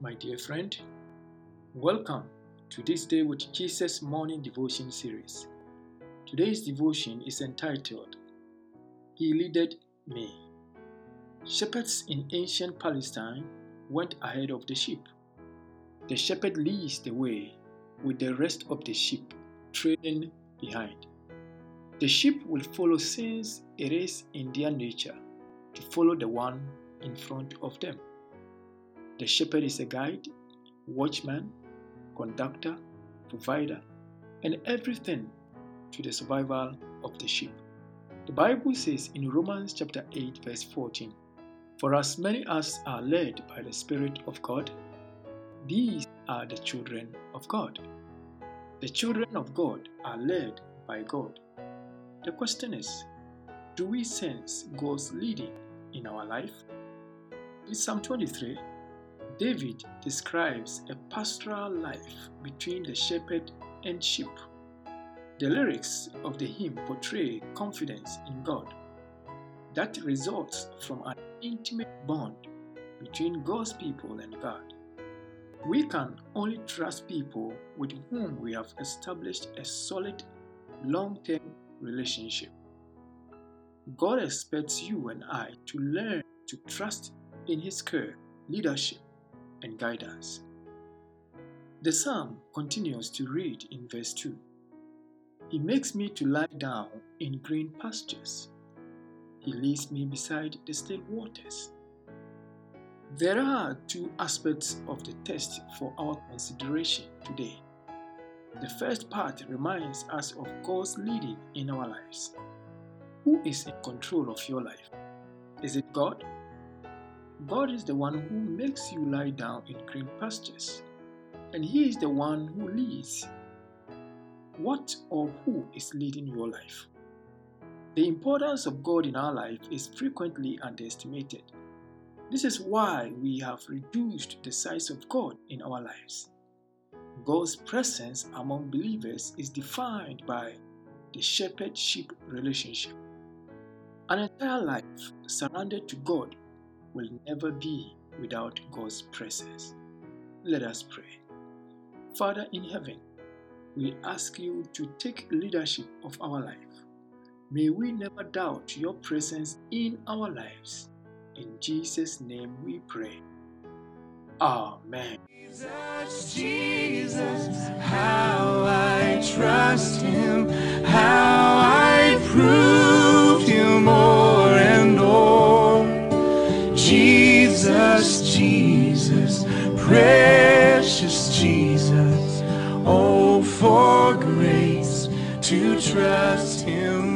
my dear friend. Welcome to this Day with Jesus morning devotion series. Today's devotion is entitled He Leadeth Me. Shepherds in ancient Palestine went ahead of the sheep. The shepherd leads the way with the rest of the sheep trailing behind. The sheep will follow since it is in their nature to follow the one in front of them. The shepherd is a guide, watchman, conductor, provider, and everything to the survival of the sheep. The Bible says in Romans chapter 8 verse 14, For as many as are led by the Spirit of God, these are the children of God. The children of God are led by God. The question is, do we sense God's leading in our life? In Psalm 23, David describes a pastoral life between the shepherd and sheep. The lyrics of the hymn portray confidence in God that results from an intimate bond between God's people and God. We can only trust people with whom we have established a solid, long term relationship. God expects you and I to learn to trust in His care, leadership, and guidance. The psalm continues to read in verse 2 He makes me to lie down in green pastures, He leads me beside the still waters. There are two aspects of the test for our consideration today. The first part reminds us of God's leading in our lives. Who is in control of your life? Is it God? God is the one who makes you lie down in green pastures, and He is the one who leads. What or who is leading your life? The importance of God in our life is frequently underestimated. This is why we have reduced the size of God in our lives. God's presence among believers is defined by the shepherd sheep relationship. An entire life surrendered to God will never be without God's presence. Let us pray. Father in heaven, we ask you to take leadership of our life. May we never doubt your presence in our lives. In Jesus' name we pray. Amen. Jesus, Jesus, how I trust him, how Jesus, precious Jesus, oh, for grace to trust him